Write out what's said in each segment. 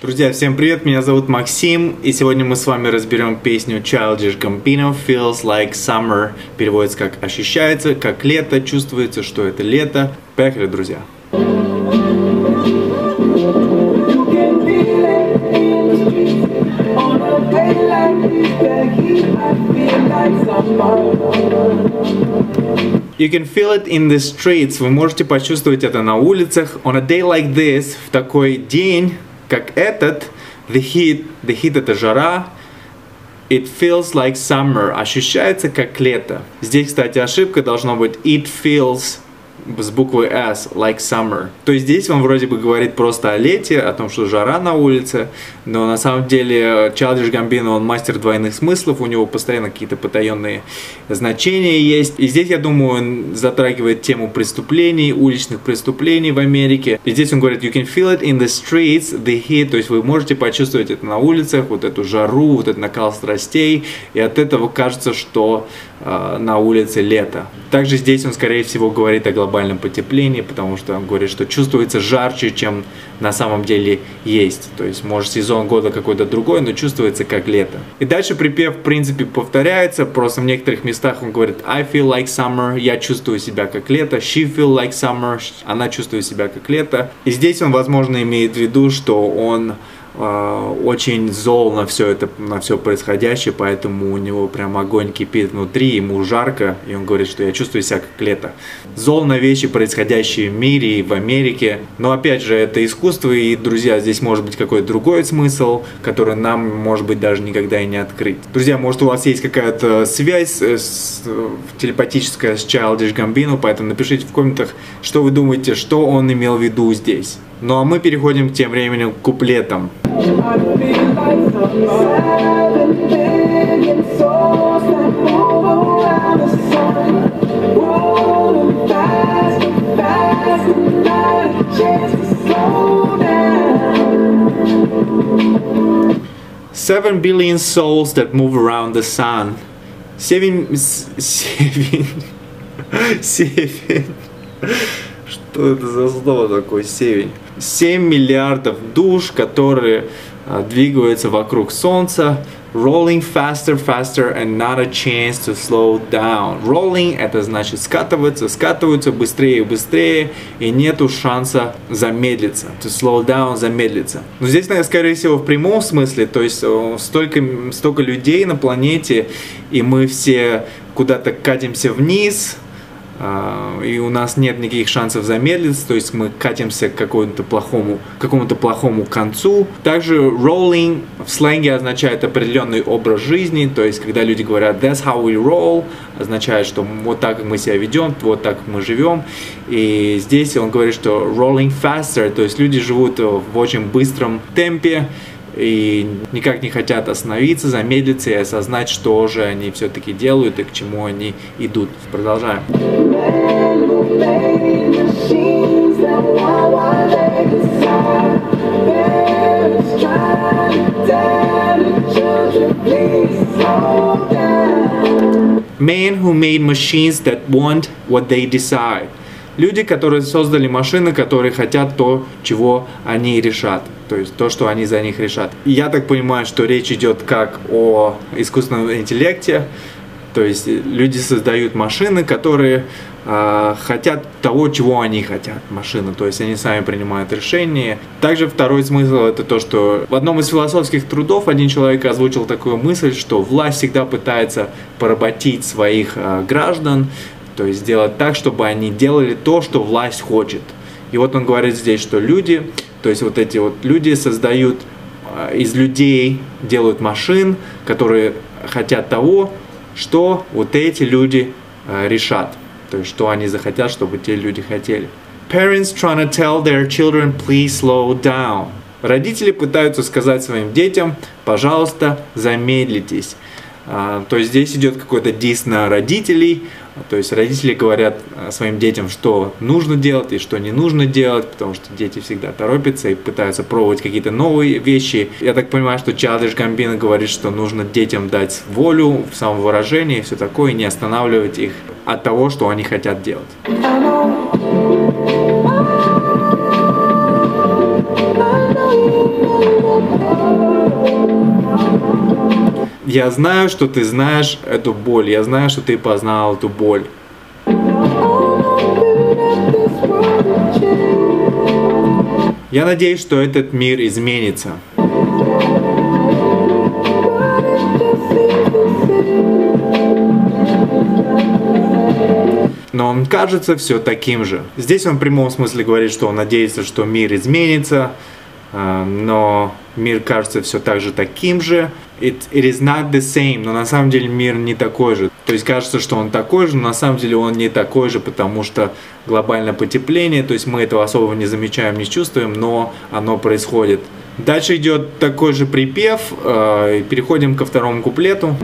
Друзья, всем привет, меня зовут Максим, и сегодня мы с вами разберем песню Childish Gambino «Feels Like Summer». Переводится как «ощущается», как «лето», чувствуется, что это лето. Поехали, друзья. You can feel it in the streets. Вы можете почувствовать это на улицах. On a day like this, в такой день, как этот, the heat, the heat это жара, it feels like summer, ощущается как лето. Здесь, кстати, ошибка должно быть. It feels с буквы S, like summer. То есть здесь он вроде бы говорит просто о лете, о том, что жара на улице, но на самом деле Childish Gambino, он мастер двойных смыслов, у него постоянно какие-то потаенные значения есть. И здесь, я думаю, он затрагивает тему преступлений, уличных преступлений в Америке. И здесь он говорит, you can feel it in the streets, the heat, то есть вы можете почувствовать это на улицах, вот эту жару, вот этот накал страстей, и от этого кажется, что э, на улице лето. Также здесь он, скорее всего, говорит о глобальном потеплении, потому что он говорит, что чувствуется жарче, чем на самом деле есть. То есть, может, сезон года какой-то другой, но чувствуется как лето. И дальше припев, в принципе, повторяется, просто в некоторых местах он говорит I feel like summer, я чувствую себя как лето, she feel like summer, она чувствует себя как лето. И здесь он, возможно, имеет в виду, что он очень зол на все это, на все происходящее, поэтому у него прям огонь кипит внутри, ему жарко, и он говорит, что я чувствую себя как лето. Зол на вещи, происходящие в мире и в Америке, но опять же, это искусство, и, друзья, здесь может быть какой-то другой смысл, который нам, может быть, даже никогда и не открыть. Друзья, может, у вас есть какая-то связь э, с, телепатическая с Childish Gambino, поэтому напишите в комментах, что вы думаете, что он имел в виду здесь. Ну а мы переходим тем временем к куплетам. Seven billion souls that move around the sun. Seven... Seven... Seven... Что это за слово такое, севень? 7 миллиардов душ, которые а, двигаются вокруг Солнца. Rolling faster, faster and not a chance to slow down. Rolling это значит скатываться, скатываются быстрее и быстрее и нету шанса замедлиться. To slow down, замедлиться. Но здесь, наверное, скорее всего, в прямом смысле, то есть столько, столько людей на планете, и мы все куда-то катимся вниз, и у нас нет никаких шансов замедлиться, то есть мы катимся к какому-то плохому, какому-то плохому концу. Также rolling в сленге означает определенный образ жизни, то есть когда люди говорят that's how we roll, означает, что вот так мы себя ведем, вот так мы живем. И здесь он говорит, что rolling faster, то есть люди живут в очень быстром темпе, и никак не хотят остановиться, замедлиться и осознать, что же они все-таки делают и к чему они идут. Продолжаем. Man who made machines that want what they decide. Люди, которые создали машины, которые хотят то, чего они решат. То есть то, что они за них решат. И я так понимаю, что речь идет как о искусственном интеллекте. То есть люди создают машины, которые э, хотят того, чего они хотят, машины. То есть они сами принимают решения. Также второй смысл это то, что в одном из философских трудов один человек озвучил такую мысль, что власть всегда пытается поработить своих э, граждан, то есть сделать так, чтобы они делали то, что власть хочет. И вот он говорит здесь, что люди, то есть вот эти вот люди создают а, из людей, делают машин, которые хотят того, что вот эти люди а, решат. То есть что они захотят, чтобы те люди хотели. Parents trying to tell their children, please slow down. Родители пытаются сказать своим детям, пожалуйста, замедлитесь. А, то есть здесь идет какой-то дис на родителей, то есть родители говорят а, своим детям, что нужно делать и что не нужно делать, потому что дети всегда торопятся и пытаются пробовать какие-то новые вещи. Я так понимаю, что Childish Gambino говорит, что нужно детям дать волю в самовыражении и все такое, и не останавливать их от того, что они хотят делать. I know Я знаю, что ты знаешь эту боль. Я знаю, что ты познал эту боль. Я надеюсь, что этот мир изменится. но он кажется все таким же. Здесь он в прямом смысле говорит, что он надеется, что мир изменится, но мир кажется все так же таким же. It, it is not the same, но на самом деле мир не такой же. То есть кажется, что он такой же, но на самом деле он не такой же, потому что глобальное потепление, то есть мы этого особо не замечаем, не чувствуем, но оно происходит. Дальше идет такой же припев, э, переходим ко второму куплету.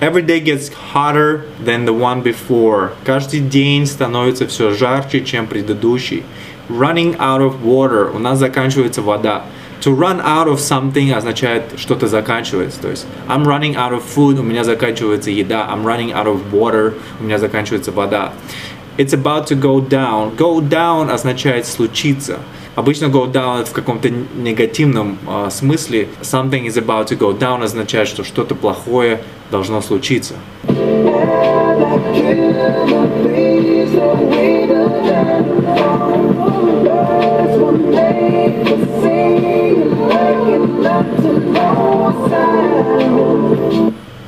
Every day gets hotter than the one before. Каждый день становится все жарче, чем предыдущий. Running out of water. У нас заканчивается вода. To run out of something означает что-то заканчивается. То есть I'm running out of food, у меня заканчивается еда. I'm running out of water, у меня заканчивается вода. It's about to go down. Go down означает случиться. Обычно go down это в каком-то негативном э, смысле. Something is about to go down означает, что что-то плохое должно случиться.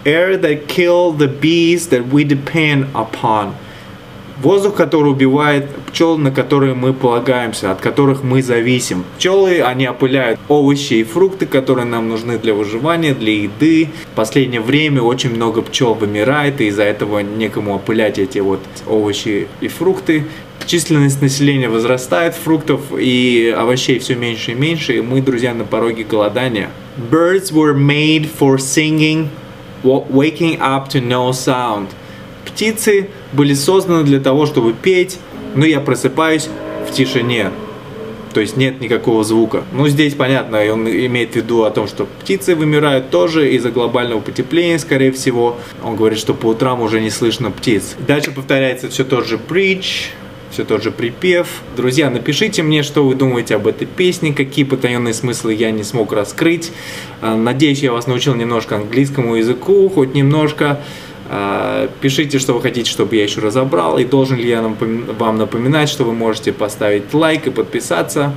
Air that kill the bees that we depend upon. Воздух, который убивает пчел, на которые мы полагаемся, от которых мы зависим. Пчелы, они опыляют овощи и фрукты, которые нам нужны для выживания, для еды. В последнее время очень много пчел вымирает, и из-за этого некому опылять эти вот овощи и фрукты. Численность населения возрастает, фруктов и овощей все меньше и меньше, и мы, друзья, на пороге голодания. Birds were made for singing, waking up to no sound. Птицы были созданы для того, чтобы петь, но я просыпаюсь в тишине. То есть нет никакого звука. Ну, здесь понятно, он имеет в виду о том, что птицы вымирают тоже из-за глобального потепления, скорее всего. Он говорит, что по утрам уже не слышно птиц. Дальше повторяется все тот же preach, все тот же припев. Друзья, напишите мне, что вы думаете об этой песне, какие потаенные смыслы я не смог раскрыть. А, надеюсь, я вас научил немножко английскому языку, хоть немножко. А, пишите, что вы хотите, чтобы я еще разобрал, и должен ли я вам напоминать, что вы можете поставить лайк и подписаться.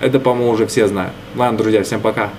Это, по-моему, уже все знают. Ладно, друзья, всем пока.